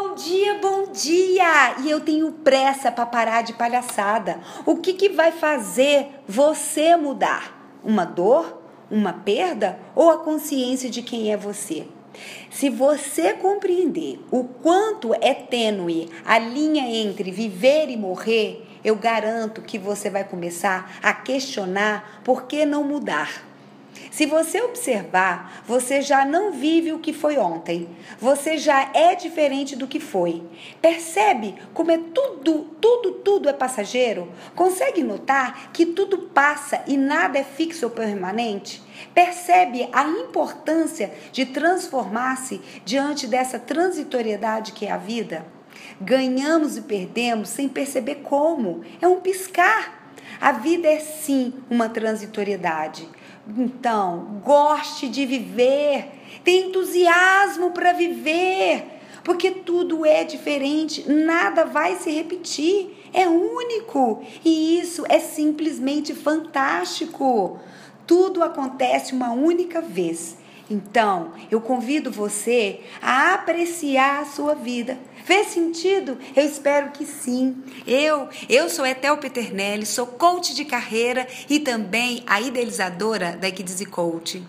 Bom dia, bom dia! E eu tenho pressa para parar de palhaçada. O que, que vai fazer você mudar? Uma dor? Uma perda? Ou a consciência de quem é você? Se você compreender o quanto é tênue a linha entre viver e morrer, eu garanto que você vai começar a questionar por que não mudar. Se você observar, você já não vive o que foi ontem. Você já é diferente do que foi. Percebe como é tudo, tudo, tudo é passageiro? Consegue notar que tudo passa e nada é fixo ou permanente? Percebe a importância de transformar-se diante dessa transitoriedade que é a vida? Ganhamos e perdemos sem perceber como. É um piscar. A vida é sim uma transitoriedade. Então, goste de viver, tenha entusiasmo para viver, porque tudo é diferente, nada vai se repetir, é único e isso é simplesmente fantástico. Tudo acontece uma única vez. Então, eu convido você a apreciar a sua vida. Fez sentido? Eu espero que sim. Eu, eu sou Etel Peternelli, sou coach de carreira e também a idealizadora da Equidize Coach.